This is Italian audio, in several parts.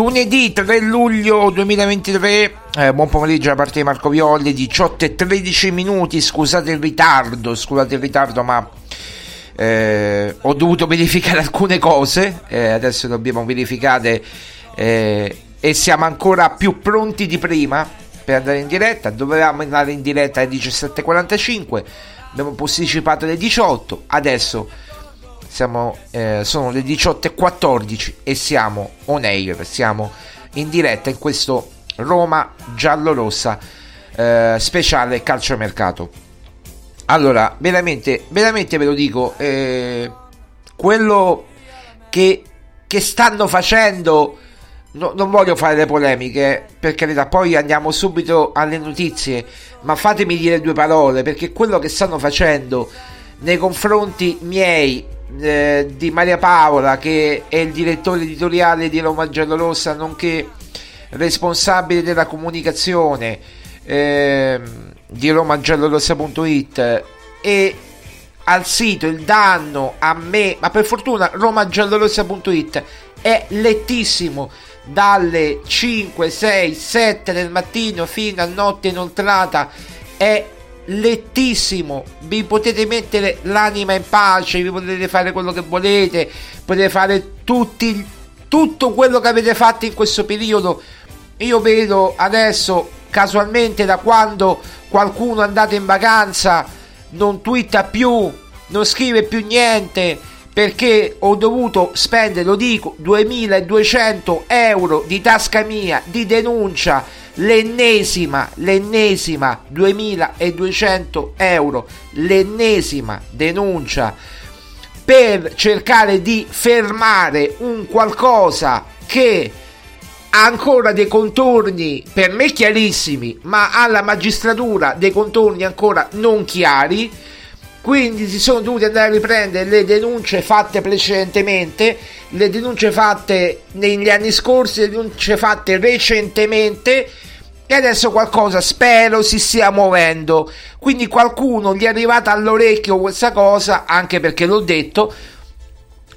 Lunedì 3 luglio 2023, eh, buon pomeriggio da parte di Marco Violli, 18 e 13 minuti, scusate il ritardo, scusate il ritardo ma eh, ho dovuto verificare alcune cose, eh, adesso dobbiamo verificare eh, e siamo ancora più pronti di prima per andare in diretta, dovevamo andare in diretta alle 17.45, abbiamo posticipato alle 18, adesso siamo, eh, sono le 18.14 e siamo on air, siamo in diretta in questo Roma giallo-rossa eh, speciale calciomercato. Allora, veramente, veramente ve lo dico, eh, quello che, che stanno facendo no, non voglio fare le polemiche, per carità, poi andiamo subito alle notizie, ma fatemi dire due parole, perché quello che stanno facendo nei confronti miei eh, di Maria Paola, che è il direttore editoriale di Roma Giallorossa, nonché responsabile della comunicazione eh, di romagiallorossa.it e al sito il danno a me, ma per fortuna romagiallorossa.it è lettissimo. Dalle 5, 6, 7 del mattino fino a notte inoltrata è lettissimo. Vi potete mettere l'anima in pace vi potete fare quello che volete potete fare tutti, tutto quello che avete fatto in questo periodo. Io vedo adesso casualmente da quando qualcuno è andato in vacanza non twitta più non scrive più niente perché ho dovuto spendere, lo dico, 2200 euro di tasca mia di denuncia, l'ennesima, l'ennesima 2200 euro, l'ennesima denuncia per cercare di fermare un qualcosa che ha ancora dei contorni per me chiarissimi, ma alla magistratura dei contorni ancora non chiari quindi si sono dovuti andare a riprendere le denunce fatte precedentemente, le denunce fatte negli anni scorsi, le denunce fatte recentemente e adesso qualcosa spero si stia muovendo. Quindi qualcuno gli è arrivata all'orecchio questa cosa, anche perché l'ho detto,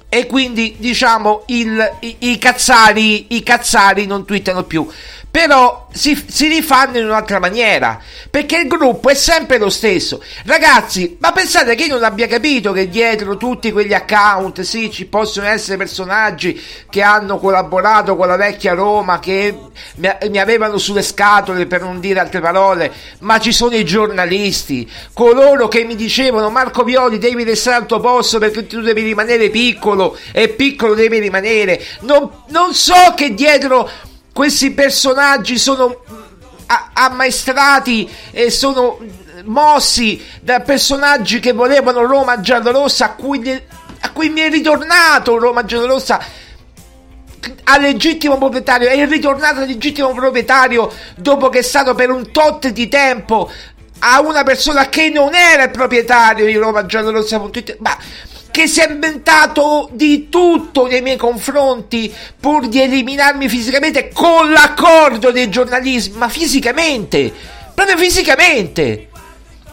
e quindi diciamo il, i, i, cazzari, i cazzari non twittano più però si, si, rifanno in un'altra maniera perché il gruppo è sempre lo stesso. Ragazzi ma pensate che io non abbia capito che dietro tutti quegli account sì ci possono essere personaggi che hanno collaborato con la vecchia Roma che mi, mi avevano sulle scatole per non dire altre parole ma ci sono i giornalisti coloro che mi dicevano Marco Violi devi restare al tuo posto perché tu devi rimanere piccolo e piccolo devi rimanere non, non so che dietro questi personaggi sono mm, ammaestrati e sono mossi da personaggi che volevano Roma giallorossa a cui, a cui mi è ritornato Roma giallorossa al legittimo proprietario è ritornato al legittimo proprietario dopo che è stato per un tot di tempo a una persona che non era il proprietario di Roma giallorossa.it ma che si è inventato di tutto nei miei confronti pur di eliminarmi fisicamente con l'accordo dei giornalisti, ma fisicamente, proprio fisicamente.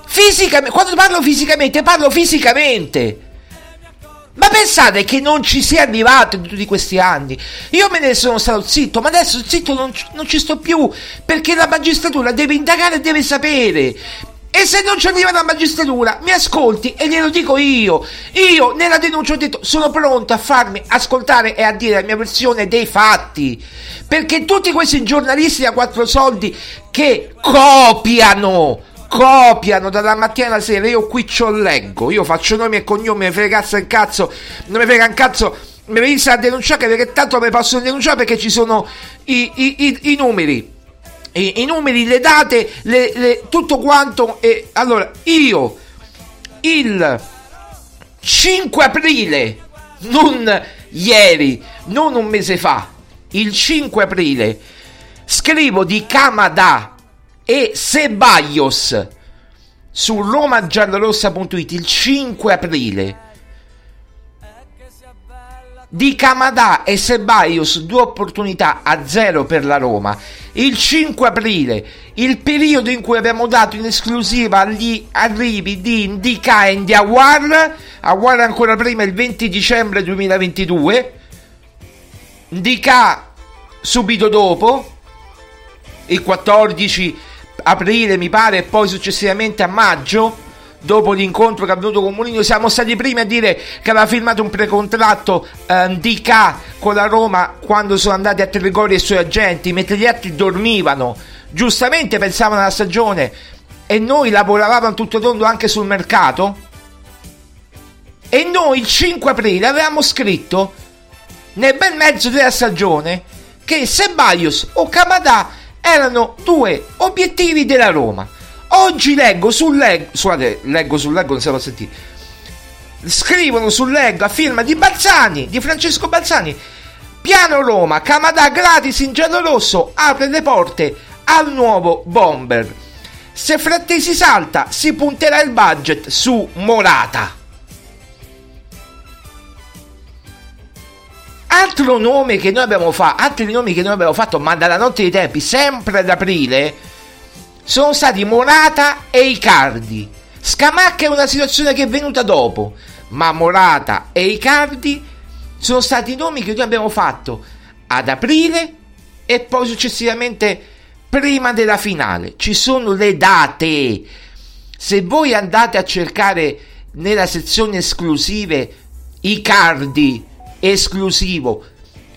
Fisicamente, quando parlo fisicamente, parlo fisicamente. Ma pensate che non ci sia arrivato in tutti questi anni? Io me ne sono stato zitto, ma adesso zitto non, non ci sto più perché la magistratura deve indagare e deve sapere. E se non ci arriva la magistratura, mi ascolti e glielo dico io. Io nella denuncia ho detto sono pronto a farmi ascoltare e a dire la mia versione dei fatti. Perché tutti questi giornalisti a quattro soldi che copiano, copiano dalla mattina alla sera, io qui ci leggo, io faccio nomi e cognomi, mi frega il cazzo, non mi frega un cazzo mi venisse a denunciare perché tanto mi possono denunciare perché ci sono i, i, i, i numeri i, i numeri, le date, le, le, tutto quanto. E, allora, io il 5 aprile, non ieri, non un mese fa, il 5 aprile, scrivo di Kamada e Sebaios su romagiallorossa.it il 5 aprile di Kamada e Sebaios due opportunità a zero per la Roma. Il 5 aprile, il periodo in cui abbiamo dato in esclusiva gli arrivi di Ndika e Ndiawar, Awar ancora prima il 20 dicembre 2022, Ndika subito dopo, il 14 aprile mi pare e poi successivamente a maggio dopo l'incontro che è avvenuto con Mourinho siamo stati i primi a dire che aveva firmato un precontratto eh, di K con la Roma quando sono andati a Trigori e i suoi agenti mentre gli altri dormivano. Giustamente pensavano alla stagione e noi lavoravamo tutto tondo anche sul mercato. E noi il 5 aprile avevamo scritto nel bel mezzo della stagione che Sebaios o Kamada erano due obiettivi della Roma Oggi leggo sul leg, scusate, leggo sul leggo, non si può sentire. Scrivono sul leg a firma di Balzani, di Francesco Balzani. Piano Roma, Camadà gratis in giallo-rosso apre le porte al nuovo bomber. Se Frattesi salta, si punterà il budget su Morata. Altro nome che noi abbiamo fatto, altri nomi che noi abbiamo fatto, ma dalla notte dei tempi, sempre ad aprile, sono stati Morata e Icardi. Scamacca è una situazione che è venuta dopo, ma Morata e Icardi sono stati nomi che noi abbiamo fatto ad aprile e poi successivamente prima della finale. Ci sono le date. Se voi andate a cercare nella sezione esclusive Icardi esclusivo,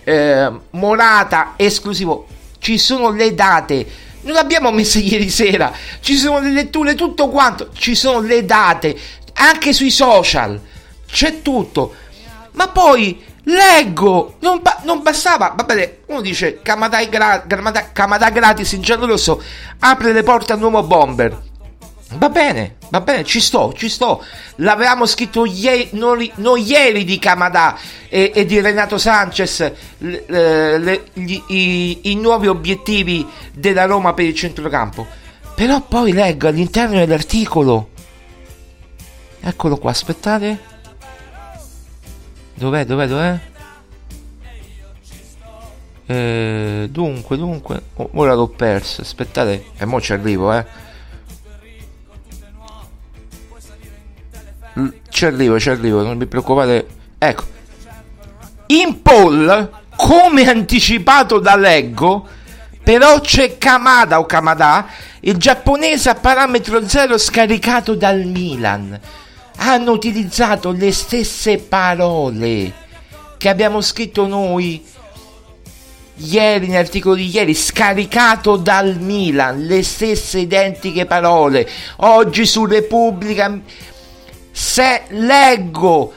eh, Morata esclusivo, ci sono le date. Non l'abbiamo messa ieri sera, ci sono le letture, tutto quanto, ci sono le date, anche sui social, c'è tutto. Ma poi leggo, non, ba- non bastava, va bene, uno dice Camadà, gra- gratis in giallo rosso, apre le porte al nuovo bomber. Va bene, va bene, ci sto, ci sto. L'avevamo scritto ieri, non, non ieri di Camadà e, e, di Renato Sanchez le, le, gli, i, i nuovi obiettivi della Roma per il centrocampo. Però poi leggo all'interno dell'articolo. Eccolo qua, aspettate. Dov'è, dov'è, dov'è? Eh, dunque, dunque, ora l'ho perso. Aspettate, e mo ci arrivo, eh. Ci arrivo, ci arrivo, non vi preoccupate. Ecco. In poll, come anticipato da Leggo, però c'è Kamada o Kamada, il giapponese a parametro zero scaricato dal Milan. Hanno utilizzato le stesse parole che abbiamo scritto noi ieri, nell'articolo di ieri, scaricato dal Milan, le stesse identiche parole. Oggi su Repubblica se leggo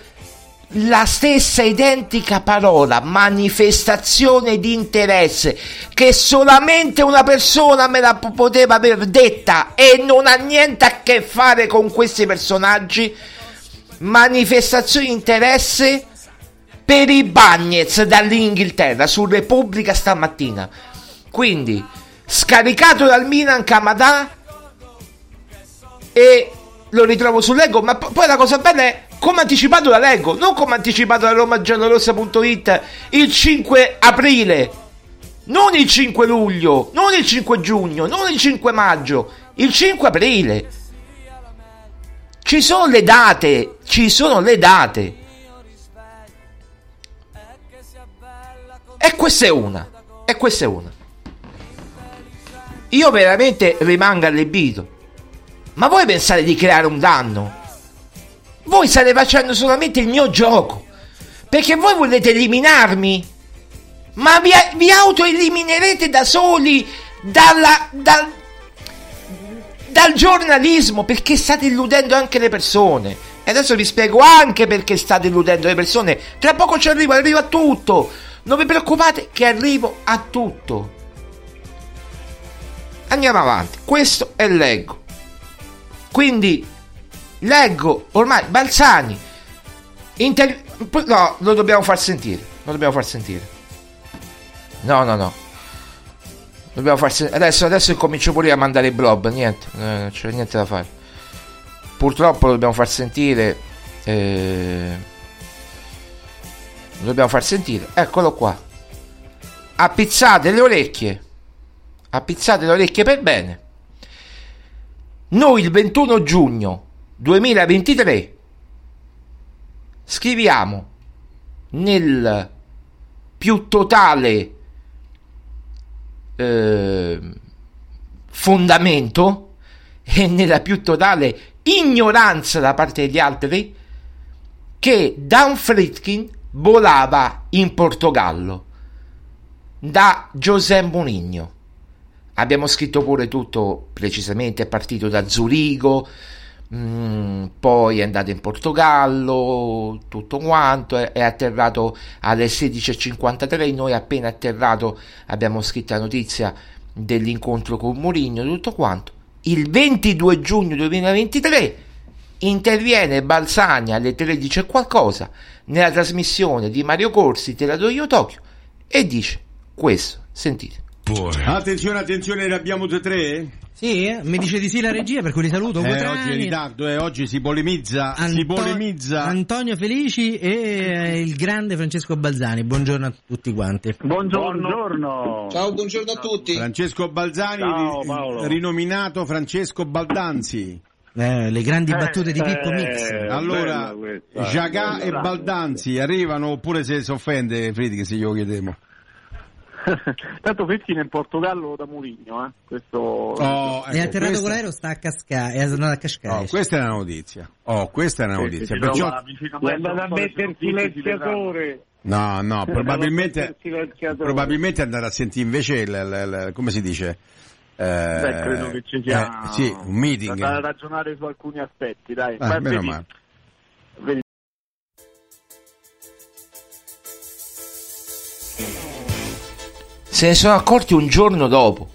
la stessa identica parola, manifestazione di interesse, che solamente una persona me la poteva aver detta e non ha niente a che fare con questi personaggi, manifestazione di interesse per i Bagnets dall'Inghilterra su Repubblica stamattina. Quindi, scaricato dal Milan Camadà e lo ritrovo su Lego, ma poi la cosa bella è come anticipato da Lego, non come anticipato da romagiallorossa.it il 5 aprile, non il 5 luglio, non il 5 giugno, non il 5 maggio, il 5 aprile. Ci sono le date, ci sono le date. E questa è una, e questa è una. Io veramente rimango allibito ma voi pensate di creare un danno? Voi state facendo solamente il mio gioco. Perché voi volete eliminarmi. Ma vi, vi autoeliminerete da soli dalla, dal, dal giornalismo perché state illudendo anche le persone. E adesso vi spiego anche perché state illudendo le persone. Tra poco ci arrivo, arrivo a tutto. Non vi preoccupate che arrivo a tutto. Andiamo avanti. Questo è l'ego. Quindi leggo ormai Balzani. Inter- no, lo dobbiamo far sentire. Lo dobbiamo far sentire. No, no, no. Dobbiamo far sentire. Adesso, adesso comincio pure a mandare i blob. Niente, eh, non c'è niente da fare. Purtroppo lo dobbiamo far sentire. Eh, lo dobbiamo far sentire. Eccolo qua. Appizzate le orecchie. Appizzate le orecchie per bene. Noi il 21 giugno 2023 scriviamo nel più totale eh, fondamento e nella più totale ignoranza da parte degli altri che Dan Fritkin volava in Portogallo da José Mourinho Abbiamo scritto pure tutto precisamente, è partito da Zurigo, mm, poi è andato in Portogallo, tutto quanto, è, atterrato alle 16.53, noi appena atterrato abbiamo scritto la notizia dell'incontro con Mourinho, tutto quanto. Il 22 giugno 2023 interviene Balsani alle 13 e qualcosa nella trasmissione di Mario Corsi, Te la do io Tokyo, e dice questo. Sentite. Attenzione, attenzione, ne abbiamo tutte e tre? Sì, eh? mi dice di sì la regia, per cui li saluto. Eh, oggi è in ritardo, eh, oggi si polemizza, si Anto- polemizza. Antonio Felici e eh, il grande Francesco Balzani. Buongiorno a tutti quanti. Buongiorno. Ciao, buongiorno a tutti. Francesco Balzani, Ciao, rinominato Francesco Baldanzi. Eh, le grandi battute di Pippo Eh, Mix. Allora, bella questa, Giagà e. Baldanzi arrivano oppure se si offende Friedrich se glielo chiediamo? Tanto Fritkin è in Portogallo da Murigno, eh. Questo... Oh, è ecco, atterrato questa- con l'aereo, sta a cascare, è andato a cascare. oh, questa è una notizia. Oh, questa è una notizia. sì, Perciò... È andato a mettere il silenziatore. No, no, probabilmente, probabilmente andare a sentire invece il, il- il- come si dice? Eh, Beh, credo che ci sia eh, sì, un meeting. da ragionare su alcuni aspetti, dai. Ah, Ma meno male. Se ne sono accorti un giorno dopo.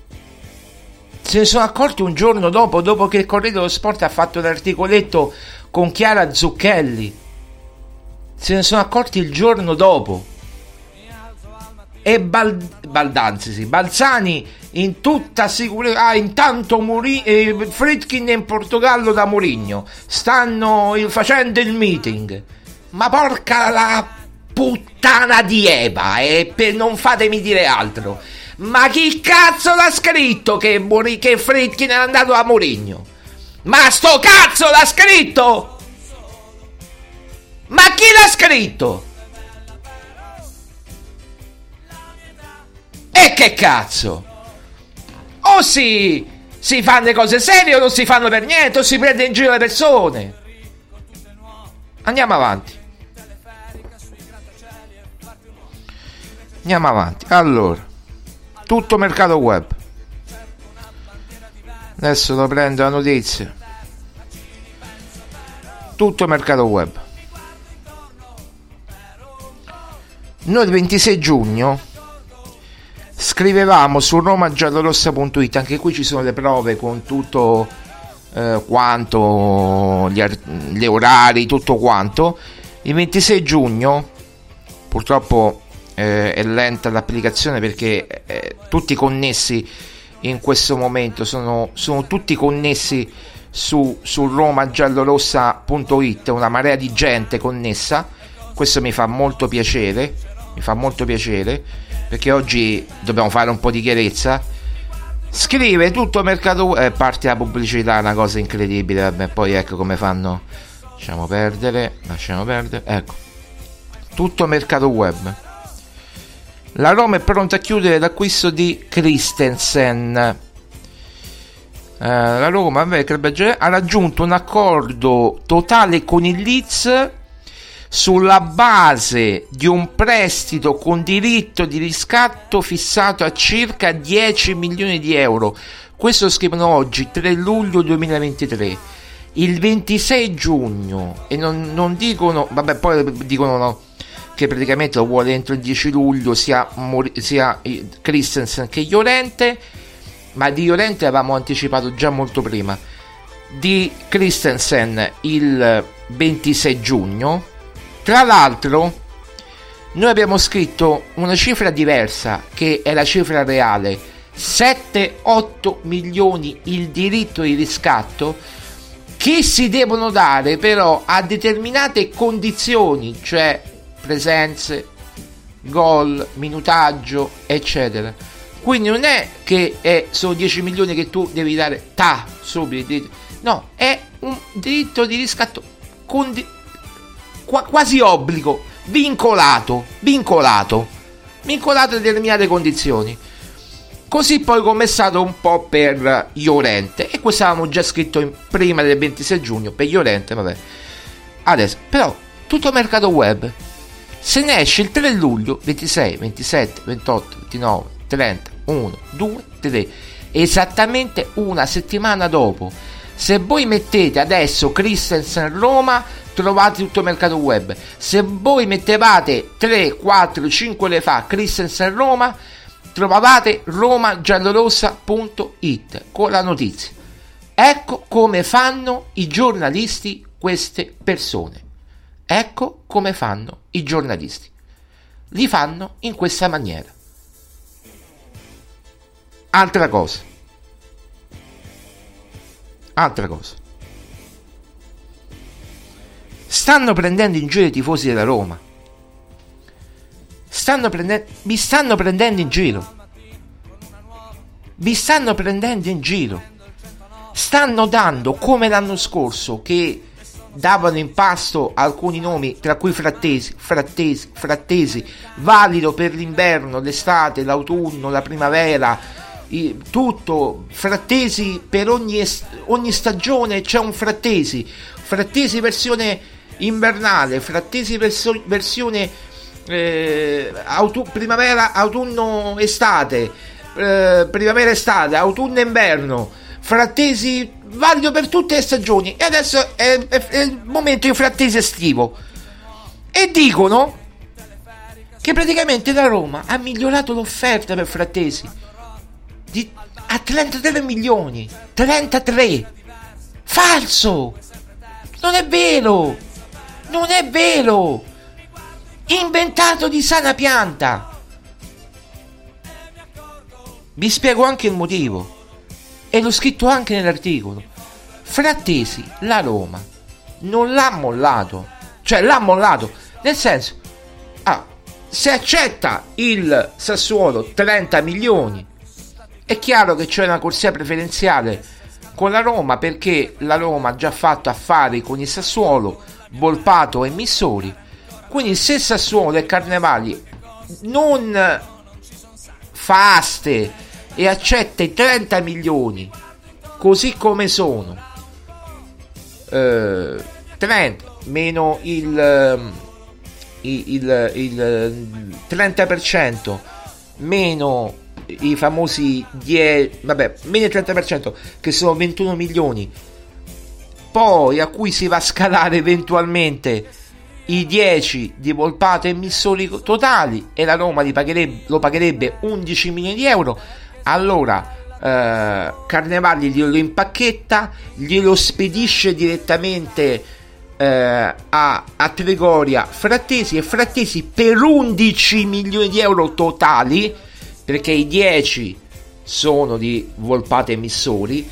Se ne sono accorti un giorno dopo, dopo che il Corriere dello Sport ha fatto l'articoletto con Chiara Zucchelli. Se ne sono accorti il giorno dopo. E Bal- Baldanzi, sì, Balzani in tutta sicurezza. Ah, intanto Muri- eh, Fritkin in Portogallo da Mourinho. Stanno il- facendo il meeting. Ma porca la puttana di Eva, e per non fatemi dire altro. Ma chi cazzo l'ha scritto che, che Fritkin è andato a Mourinho? Ma sto cazzo l'ha scritto? Ma chi l'ha scritto? E che cazzo? O si, si fanno le cose serie o non si fanno per niente, o si prende in giro le persone. Andiamo avanti. Andiamo avanti. Allora, tutto mercato web. Adesso lo prendo la notizia. Tutto mercato web. Noi il 26 giugno scrivevamo su romagiallorossa.it, anche qui ci sono le prove con tutto eh, quanto, gli, ar- gli orari, tutto quanto. Il 26 giugno, purtroppo eh, è lenta l'applicazione perché eh, tutti connessi in questo momento sono, sono tutti connessi su, su romagiallorossa.it, una marea di gente connessa. Questo mi fa molto piacere, mi fa molto piacere perché oggi dobbiamo fare un po' di chiarezza. Scrive tutto mercato eh, parte la pubblicità, una cosa incredibile, vabbè, poi ecco come fanno. Lasciamo perdere, lasciamo perdere, ecco. Tutto mercato web. La Roma è pronta a chiudere l'acquisto di Christensen. Eh, la Roma vabbè, ha raggiunto un accordo totale con il Leeds sulla base di un prestito con diritto di riscatto fissato a circa 10 milioni di euro. Questo scrivono oggi, 3 luglio 2023. Il 26 giugno, e non, non dicono, vabbè, poi dicono no, che praticamente lo vuole entro il 10 luglio sia, Mori- sia Christensen che Llorente, ma di Llorente avevamo anticipato già molto prima. Di Christensen il 26 giugno. Tra l'altro, noi abbiamo scritto una cifra diversa, che è la cifra reale, 7-8 milioni il diritto di riscatto, che si devono dare però a determinate condizioni, cioè presenze, gol, minutaggio, eccetera. Quindi non è che è, sono 10 milioni che tu devi dare ta subito, no, è un diritto di riscatto condi- qua- quasi obbligo, vincolato, vincolato, vincolato a determinate condizioni. Così poi come è stato un po' per Llorente, e questo avevamo già scritto prima del 26 giugno, per Llorente, vabbè. Adesso, però, tutto mercato web, se ne esce il 3 luglio, 26, 27, 28, 29, 30, 1, 2, 3, esattamente una settimana dopo. Se voi mettete adesso Christensen Roma, trovate tutto il mercato web. Se voi mettevate 3, 4, 5 ore fa Christensen Roma, trovavate romagiallorossa.it con la notizia. Ecco come fanno i giornalisti queste persone. Ecco come fanno i giornalisti. li fanno in questa maniera. Altra cosa. Altra cosa. Stanno prendendo in giro i tifosi della Roma. Stanno prendendo, vi stanno prendendo in giro. Vi stanno prendendo in giro. Stanno dando come l'anno scorso che davano in pasto alcuni nomi, tra cui Frattesi, Frattesi, Frattesi, valido per l'inverno, l'estate, l'autunno, la primavera, tutto, Frattesi per ogni, ogni stagione c'è un Frattesi, Frattesi versione invernale, Frattesi verso- versione eh, autu- primavera, autunno, estate, eh, primavera, estate, autunno, inverno, Frattesi valido per tutte le stagioni. E adesso è, è- è il momento di Frattesi estivo. E dicono che praticamente la Roma ha migliorato l'offerta per Frattesi di- a 33 milioni. 33 falso. Non è vero. Non è vero. Inventato di sana pianta. Vi spiego anche il motivo e l'ho scritto anche nell'articolo. Frattesi la Roma non l'ha mollato. Cioè l'ha mollato. Nel senso ah, se accetta il Sassuolo 30 milioni è chiaro che c'è una corsia preferenziale con la Roma perché la Roma ha già fatto affari con il Sassuolo, Volpato e Missori. Quindi se Sassuolo e Carnevali non fa aste e accetta i 30 milioni così come sono, eh, 30 meno il, ehm, il, il, il ehm, 30% meno i famosi 10 vabbè meno il 30% che sono 21 milioni. Poi a cui si va a scalare eventualmente i 10 di Volpato e Missoli totali e la Roma pagherebbe, lo pagherebbe 11 milioni di euro allora eh, Carnevali glielo impacchetta glielo spedisce direttamente eh, a, a Trigoria Frattesi e Frattesi per 11 milioni di euro totali perché i 10 sono di Volpato e Missori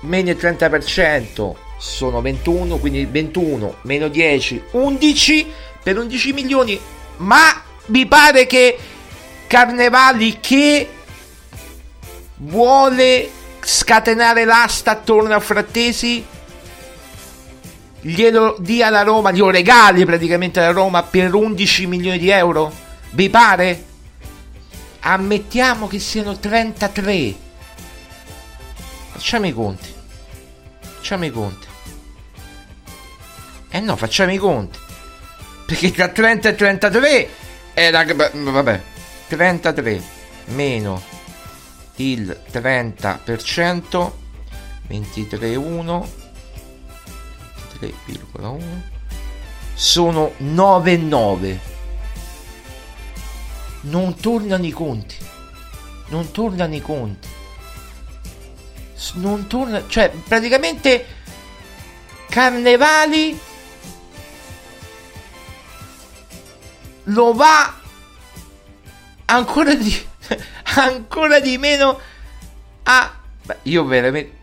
meno il 30% sono 21 quindi 21 meno 10 11 per 11 milioni ma mi pare che Carnevali che vuole scatenare l'asta attorno a Frattesi? Glielo dia alla Roma glielo regali praticamente alla Roma per 11 milioni di euro? Vi pare? ammettiamo che siano 33 facciamo i conti. Facciamo i conti. Eh no facciamo i conti. Perché tra 30 e 33 era vabbè 33 meno il 30% 23,1 3,1 sono 9,9 non tornano i conti non tornano i conti. Non torna cioè praticamente Carnevali lo va ancora di ancora di meno a io veramente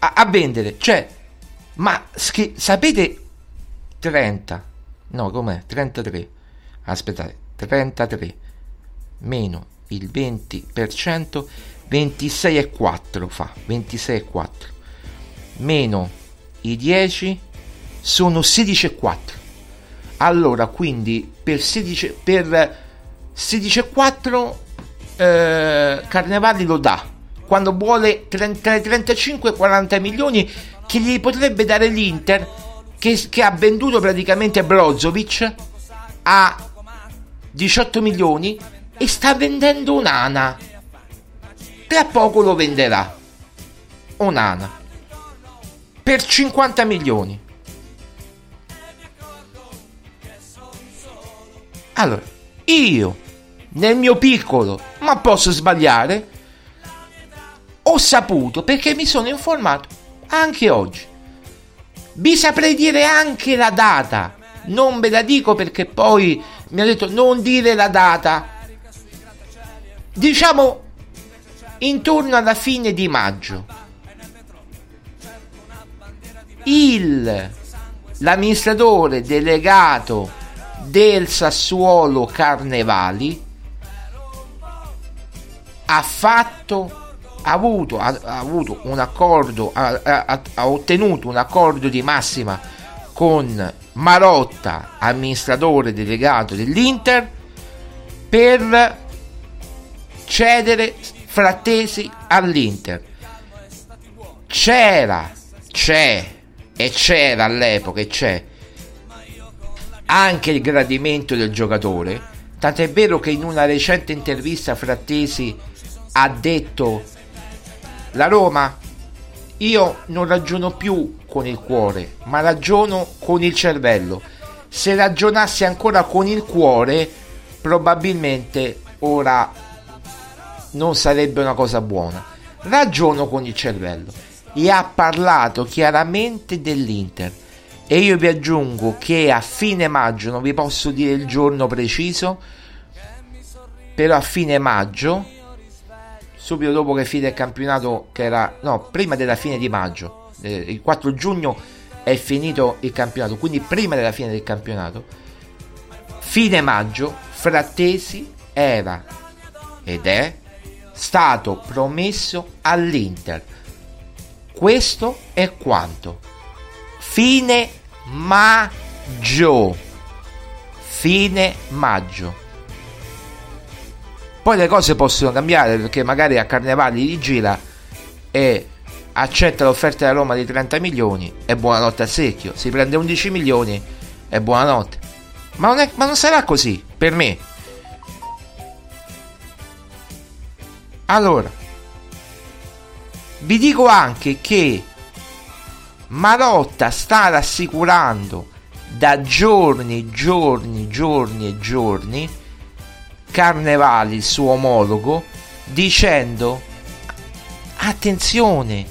a, a vendere cioè ma schi- sapete 30 no com'è? 33 aspettate 33 meno il 20% 26,4 fa 26,4 meno i 10 sono 16,4 allora quindi per 16 per 16,4 eh, Carnevali lo dà. Quando vuole 30, 35 40 milioni che gli potrebbe dare l'Inter che, che ha venduto praticamente Brozovic a 18 milioni e sta vendendo un'ana. Tra poco lo venderà. Un'ana. Per 50 milioni. Allora io nel mio piccolo ma posso sbagliare ho saputo perché mi sono informato anche oggi vi saprei dire anche la data non ve la dico perché poi mi ha detto non dire la data. Diciamo intorno alla fine di maggio. Il l'amministratore delegato del Sassuolo Carnevali ha fatto ha avuto, ha, ha avuto un accordo ha, ha, ottenuto un accordo di massima con Marotta amministratore delegato dell'Inter per cedere Frattesi all'Inter. C'era c'è e c'era all'epoca e c'è anche il gradimento del giocatore tant'è vero che in una recente intervista Frattesi ha detto la Roma io non ragiono più con il cuore ma ragiono con il cervello. Se ragionassi ancora con il cuore probabilmente ora non sarebbe una cosa buona. Ragiono con il cervello. E ha parlato chiaramente dell'Inter. E io vi aggiungo che a fine maggio non vi posso dire il giorno preciso però a fine maggio subito dopo che fine il campionato che era no prima della fine di maggio eh, il 4 giugno è finito il campionato quindi prima della fine del campionato fine maggio Frattesi era ed è stato promesso all'Inter. Questo è quanto. Fine maggio. Fine maggio poi le cose possono cambiare perché magari a Carnevali gli gira e accetta l'offerta della Roma di 30 milioni e buonanotte a secchio. Si prende 11 milioni e buonanotte. Ma non, è, ma non sarà così per me. Allora vi dico anche che Marotta sta rassicurando da giorni, giorni, giorni e giorni Carnevali, il suo omologo, dicendo attenzione,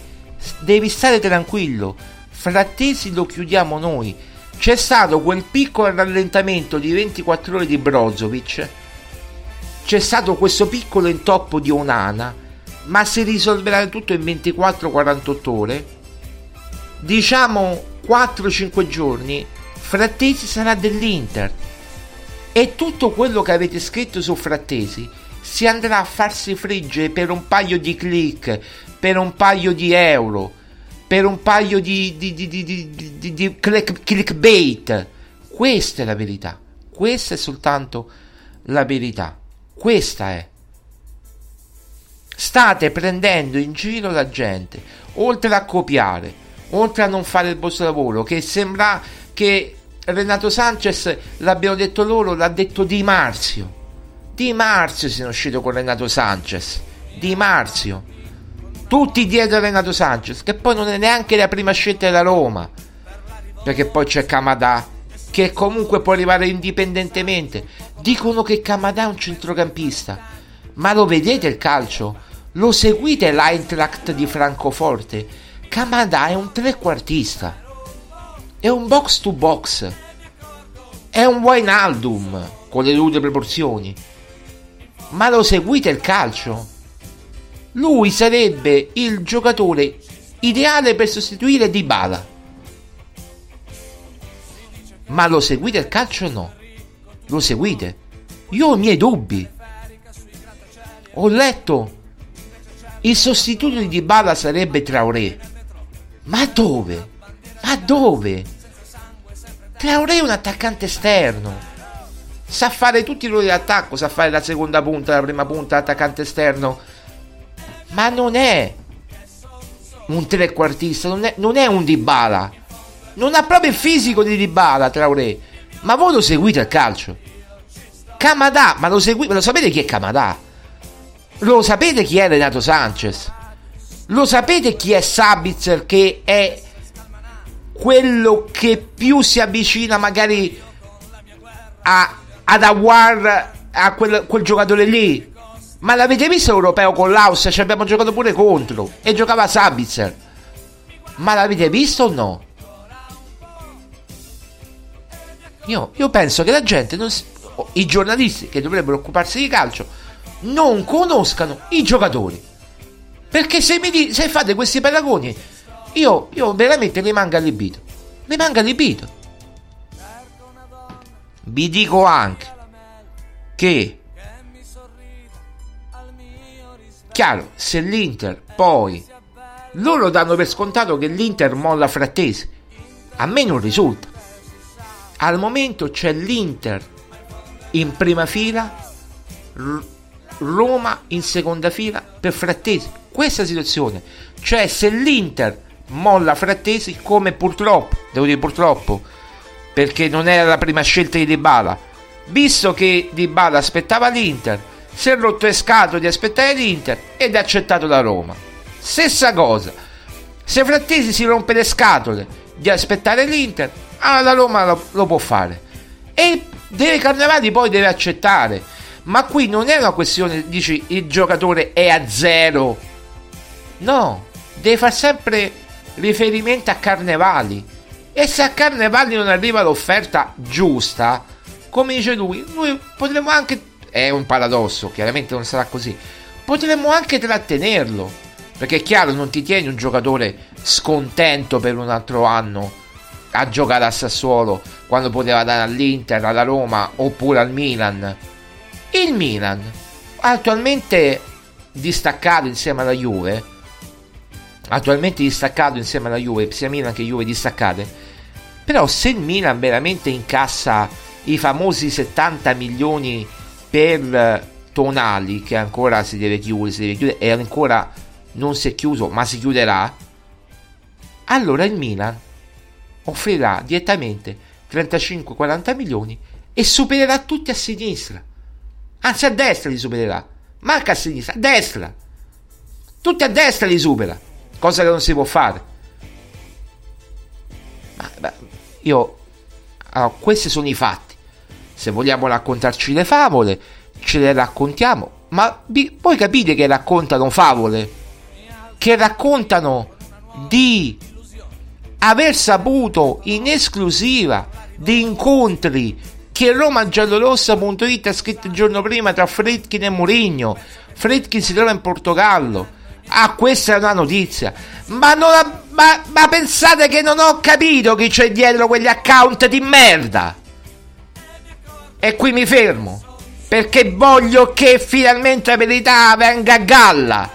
devi stare tranquillo, Frattesi lo chiudiamo noi. C'è stato quel piccolo rallentamento di 24 ore di Brozovic, c'è stato questo piccolo intoppo di Onana, ma si risolverà tutto in 24-48 ore. Diciamo 4-5 giorni, Frattesi sarà dell'Inter e tutto quello che avete scritto su Frattesi si andrà a farsi friggere per un paio di click, per un paio di euro, per un paio di, di, di, di, di click, clickbait. Questa è la verità. Questa è soltanto la verità. Questa è. State prendendo in giro la gente, oltre a copiare, oltre a non fare il vostro lavoro, che sembra che Renato Sanchez, l'abbiano detto loro, l'ha detto Di Marzio. Di Marzio ne è uscito con Renato Sanchez. Di Marzio. Tutti dietro a Renato Sanchez, che poi non è neanche la prima scelta della Roma. Perché poi c'è Kamada, che comunque può arrivare indipendentemente. Dicono che Kamada è un centrocampista. Ma lo vedete il calcio? Lo seguite l'Eintracht di Francoforte? Kamada è un trequartista è un box to box. È un Wijnaldum con le dovute proporzioni. Ma lo seguite il calcio? Lui sarebbe il giocatore ideale per sostituire Dybala. Ma lo seguite il calcio o no? Lo seguite? Io ho i miei dubbi. Ho letto il sostituto di Dybala sarebbe Traoré. Ma dove? Ma dove? Traoré è un attaccante esterno. Sa fare tutti i ruoli d'attacco, sa fare la seconda punta, la prima punta, l'attaccante esterno. Ma non è un trequartista, non è, non è un Dybala. Non ha proprio il fisico di Dybala, Traoré. Ma voi lo seguite al calcio? Kamada, ma lo seguite? Lo sapete chi è Kamada? Lo sapete chi è Renato Sanchez? Lo sapete chi è Sabitzer che è quello che più si avvicina magari a, ad Awar, a quel, quel giocatore lì. Ma l'avete visto l'europeo con l'Austria? Ci abbiamo giocato pure contro. E giocava Sabitzer. Ma l'avete visto o no? Io, io penso che la gente non i giornalisti che dovrebbero occuparsi di calcio non conoscano i giocatori. Perché se, mi se fate questi paragoni, io, io veramente rimango allibito. Rimango allibito. Vi dico anche che, chiaro, se l'Inter poi loro danno per scontato che l'Inter molla Frattesi, a me non risulta. Al momento c'è l'Inter in prima fila, Roma in seconda fila per Frattesi. Questa situazione, cioè se l'Inter molla Frattesi, come purtroppo, devo dire purtroppo, perché non era la prima scelta di Dybala, visto che Dybala aspettava l'Inter, si è rotto le scatole di aspettare l'Inter ed ha accettato la Roma. Stessa cosa, se Frattesi si rompe le scatole di aspettare l'Inter, allora la Roma lo, lo può fare. E deve Carnevali poi deve accettare. Ma qui non è una questione, dici, il giocatore è a zero. No, deve fare sempre riferimento a Carnevali. E se a Carnevali non arriva l'offerta giusta, come dice lui, noi potremmo anche... È un paradosso, chiaramente non sarà così. Potremmo anche trattenerlo. Perché è chiaro, non ti tieni un giocatore scontento per un altro anno a giocare a Sassuolo quando poteva andare all'Inter, alla Roma oppure al Milan. Il Milan, attualmente distaccato insieme alla Juve, attualmente distaccato insieme alla Juve, sia Milan che Juve distaccate, però se il Milan veramente incassa i famosi 70 milioni per Tonali, che ancora si deve chiudere, si deve chiudere e ancora non si è chiuso, ma si chiuderà, allora il Milan offrirà direttamente 35-40 milioni e supererà tutti a sinistra. Anzi, a destra li supererà. Manca a sinistra, a destra. Tutti a destra li supera. Cosa che non si può fare. Ma, ma io. Allora, questi sono i fatti. Se vogliamo raccontarci le favole, ce le raccontiamo. Ma vi, voi capite che raccontano favole? Che raccontano di aver saputo in esclusiva di incontri che RomaGiallorossa.it ha scritto il giorno prima tra Fredkin e Mourinho. Fredkin si trova in Portogallo. Ah, questa è una notizia. Ma, ha, ma, ma pensate che non ho capito chi c'è dietro quegli account di merda. E qui mi fermo. Perché voglio che finalmente la verità venga a galla.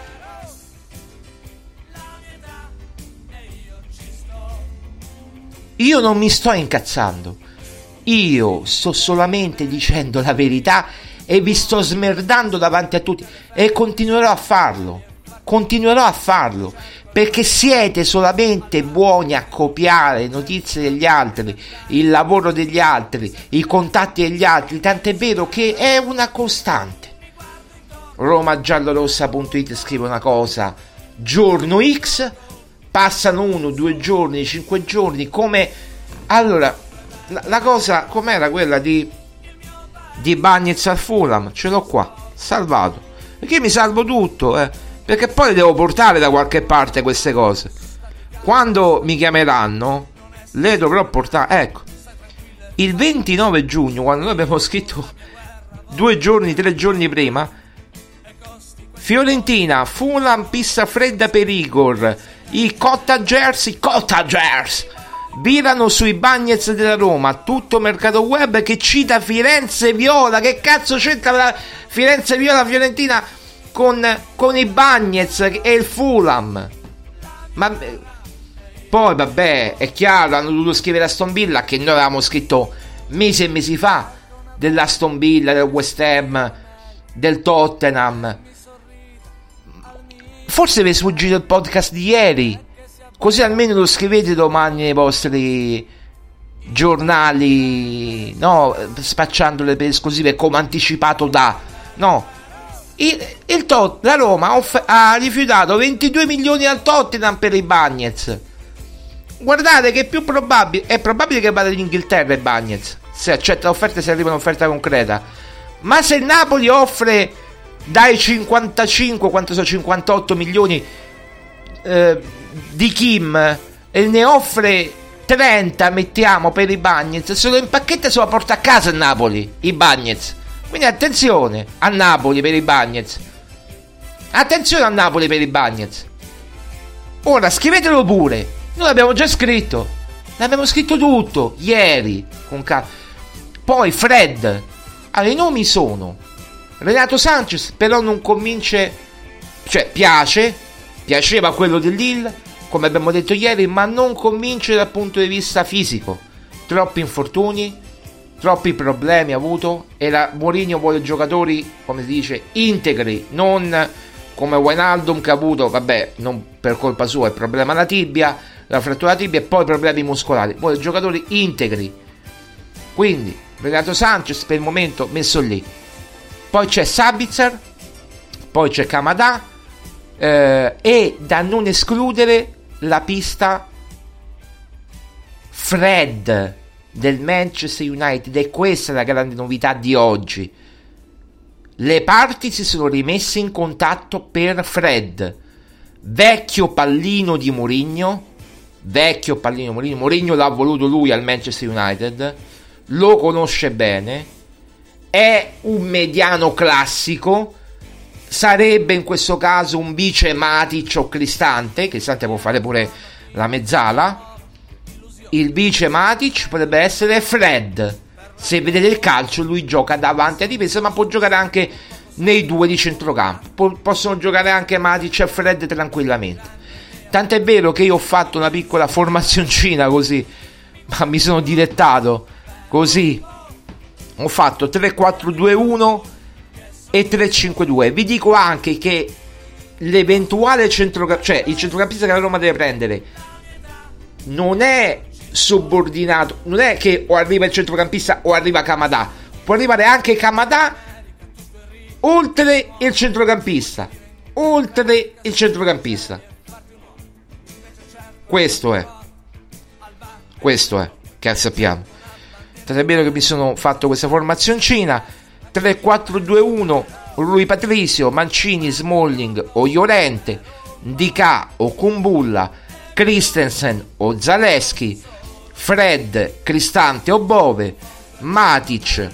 Io non mi sto incazzando. Io sto solamente dicendo la verità e vi sto smerdando davanti a tutti e continuerò a farlo. Continuerò a farlo perché siete solamente buoni a copiare notizie degli altri, il lavoro degli altri, i contatti degli altri, tant'è vero che è una costante. RomaGiallorossa.it scrive una cosa, giorno X, passano uno, due giorni, cinque giorni, come... Allora, la, la cosa com'era quella di di Bagnez al Fulham ce l'ho qua salvato perché mi salvo tutto eh? Perché poi le devo portare da qualche parte queste cose. Quando mi chiameranno le dovrò portare ecco. Il 29 giugno quando noi abbiamo scritto due giorni tre giorni prima Fiorentina Fulham pista fredda per Igor. I Cottagers i Cottagers virano sui Bagnets della Roma, tutto mercato web che cita Firenze Viola. Che cazzo c'entra la Firenze Viola Fiorentina con, con i Bagnets e il Fulham? Ma poi vabbè, è chiaro, hanno dovuto scrivere Aston Villa che noi avevamo scritto mesi e mesi fa dell'Aston Villa, del West Ham, del Tottenham. Forse vi è sfuggito il podcast di ieri Così almeno lo scrivete domani nei vostri giornali, no? Spacciandole per esclusive come anticipato da, no? Il, il Tot, la Roma off- ha rifiutato 22 milioni al Tottenham per i Bagnets. Guardate che è più probabile, è probabile che vada in Inghilterra i Bagnets, se accetta l'offerta se arriva un'offerta concreta. Ma se il Napoli offre dai 55, quanto so, 58 milioni eh, di Kim e ne offre 30 mettiamo per i Bagnets, se lo impacchetta se lo porta a casa a Napoli, i Bagnets. Quindi attenzione a Napoli per i Bagnets. Attenzione a Napoli per i Bagnets. Ora scrivetelo pure. Noi l'abbiamo già scritto. L'abbiamo scritto tutto ieri calma. Poi Fred. Allora i nomi sono Renato Sanchez, però non convince, cioè piace, piaceva quello dell'Ill, come abbiamo detto ieri, ma non convince dal punto di vista fisico. Troppi infortuni, troppi problemi ha avuto e la Mourinho vuole giocatori, come si dice, integri, non come Wijnaldum che ha avuto, vabbè, non per colpa sua, il problema alla tibia, la frattura alla tibia e poi problemi muscolari. Vuole giocatori integri. Quindi, Renato Sanchez per il momento messo lì. Poi c'è Sabitzer, poi c'è Kamada eh, e da non escludere la pista Fred del Manchester United e questa è la grande novità di oggi. Le parti si sono rimesse in contatto per Fred, vecchio pallino di Mourinho, vecchio pallino di Mourinho, Mourinho l'ha voluto lui al Manchester United, lo conosce bene, è un mediano classico, sarebbe in questo caso un vice Matic o Cristante, Cristante può fare pure la mezzala, il vice Matic potrebbe essere Fred. Se vedete il calcio, lui gioca davanti a difesa, ma può giocare anche nei due di centrocampo. Po- possono giocare anche Matic e Fred tranquillamente. Tant'è vero che io ho fatto una piccola formazioncina così, ma mi sono dilettato così. Ho fatto 3-4-2-1 e 3-5-2. Vi dico anche che l'eventuale centrocampista, cioè il centrocampista che la Roma deve prendere, non è subordinato. Non è che o arriva il centrocampista o arriva Kamada. Può arrivare anche Kamada oltre il centrocampista. Oltre il centrocampista. Questo è. Questo è. Che sappiamo. Tant'è vero che mi sono fatto questa formazioncina. 3-4-2-1. Rui Patricio, Mancini, Smalling o Llorente. Dica o Kumbulla. Christensen o Zaleschi. Fred, Cristante o Bove, Matic,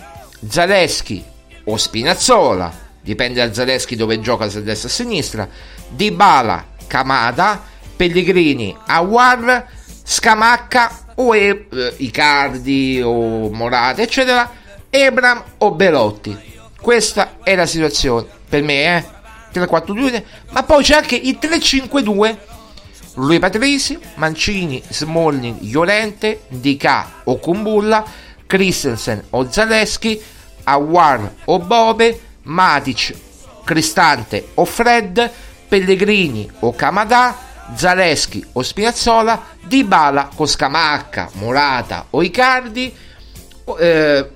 Zaleschi o Spinazzola, dipende da Zaleschi dove gioca se a destra o a sinistra, Dybala, Kamada, Pellegrini, Awar, Scamacca o e- eh, Icardi o Morata, eccetera, Ebram o Belotti. Questa è la situazione per me, eh. 3-4-2, ma poi c'è anche il 3-5-2 Rui Patrisi, Mancini, Smalling, Llorente, Dica o Kumbulla, Christensen o Zaleschi, Awar o Bobe, Matic, Cristante o Fred, Pellegrini o Kamada, Zaleschi o Spinazzola, Dybala con Scamacca, Morata o Icardi, eh,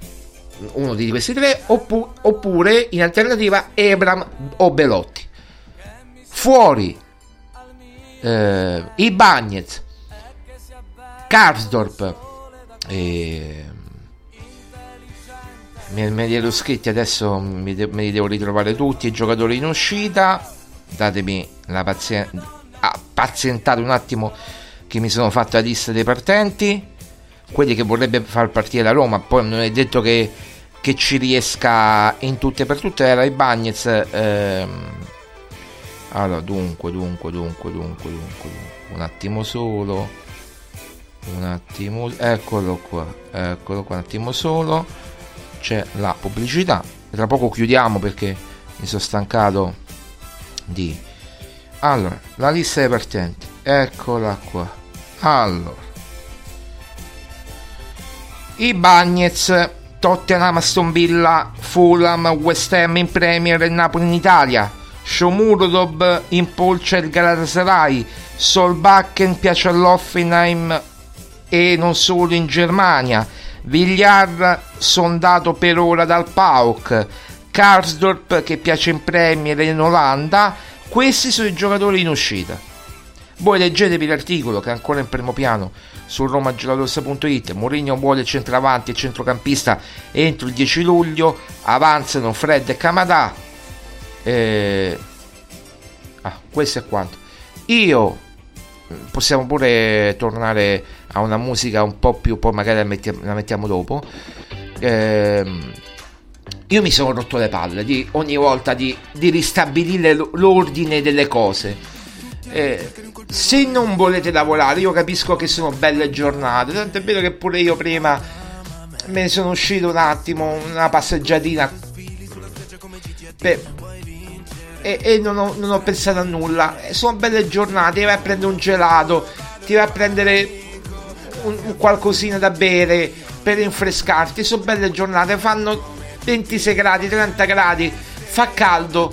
uno di questi tre, oppu- oppure in alternativa Ebram o Belotti. Fuori eh, i Bagnets, Karsdorp, eh, me, me li ero scritti adesso me, me li devo ritrovare tutti i giocatori in uscita. Datemi la pazienza ah, pazientate un attimo che mi sono fatto la lista dei partenti. Quelli che vorrebbe far partire la Roma poi non è detto che, che ci riesca in tutte e per tutte. Era i Bagnets ehm, allora dunque dunque dunque dunque dunque un attimo solo. Un attimo eccolo qua eccolo qua un attimo solo. C'è la pubblicità. Tra poco chiudiamo perché mi sono stancato di allora la lista dei partenti. Eccola qua. Allora. I Bagnets Tottenham, Aston Villa, Fulham, West Ham in Premier e Napoli in Italia Shomurodov impolcia il Galatasaray Solbakken piace all'Offenheim e non solo in Germania. Villar sondato per ora dal PAOK Karsdorp che piace in Premier e in Olanda. Questi sono i giocatori in uscita. Voi leggetevi l'articolo che è ancora in primo piano su romagiallorossa.it Mourinho vuole centravanti e centrocampista entro il 10 luglio. Avanzano Fred e Kamada eh... ah, questo è quanto io possiamo pure tornare a una musica un po' più, poi magari la mettiamo, la mettiamo dopo. Ehm, io mi sono rotto le palle di ogni volta di, di ristabilire l'ordine delle cose. Eh, se non volete lavorare, io capisco che sono belle giornate, tanto è vero che pure io prima me ne sono uscito un attimo, una passeggiatina per, e, e non, ho, non, ho, pensato a nulla. Sono belle giornate, ti vai a prendere un gelato, ti vai a prendere un, un qualcosina da bere per rinfrescarti. Sono belle giornate, fanno 26 gradi, 30 gradi, fa caldo,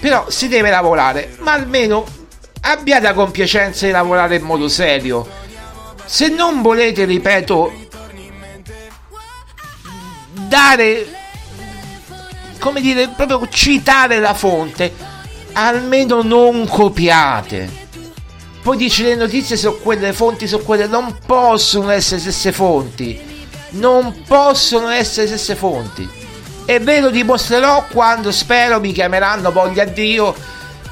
però si deve lavorare, ma almeno abbiate la compiacenza di lavorare in modo serio. Se non volete, ripeto, dare, come dire, proprio citare la fonte, almeno non copiate. Poi dice le notizie su quelle fonti, su quelle non possono essere stesse fonti non possono essere stesse fonti. E ve lo dimostrerò quando spero mi chiameranno, voglia Dio,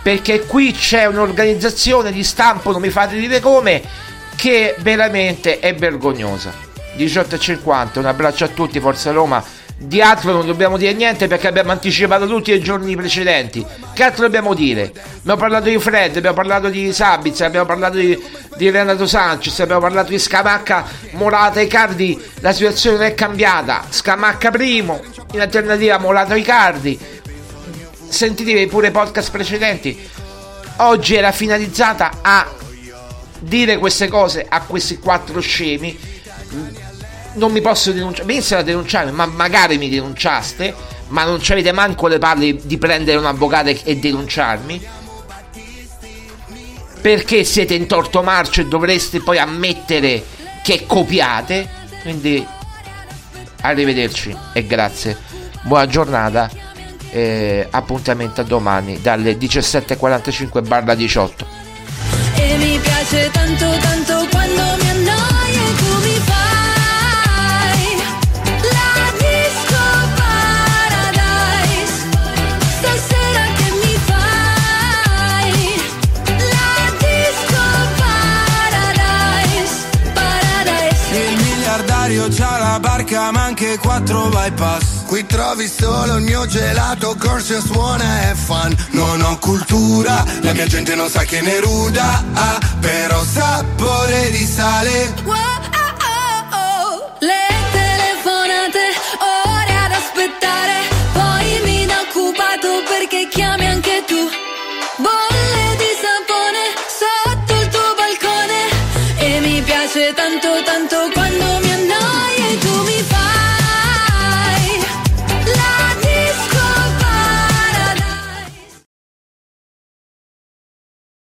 perché qui c'è un'organizzazione di stampo, non mi fate dire come, che veramente è vergognosa. 18.50, un abbraccio a tutti, Forza Roma di altro non dobbiamo dire niente perché abbiamo anticipato tutti i giorni precedenti. Che altro dobbiamo dire? Abbiamo parlato di Fred, abbiamo parlato di Sabitz, abbiamo parlato di, di Renato Sanchez, abbiamo parlato di Scamacca, Morata e Cardi. La situazione non è cambiata. Scamacca primo, in alternativa Morata e Cardi. Sentitevi pure i podcast precedenti. Oggi era finalizzata a dire queste cose a questi quattro scemi non mi posso denunciare, venissero a denunciare, ma magari mi denunciaste, ma non avete manco le palle di prendere un avvocato e denunciarmi. Perché siete in torto marcio e dovreste poi ammettere che copiate. Quindi arrivederci e grazie. Buona giornata. Eh, appuntamento a domani dalle 17.45 barra 18. E mi piace tanto tanto quando mi annoia barca ma anche quattro bypass. Qui trovi solo il mio gelato, corso suona e fan. Non ho cultura, la mia gente non sa che ne ruda ah, Però sapore di sale. Wow, oh, oh, oh. Le telefonate, ore ad aspettare. Poi mi inoccupato perché chiami anche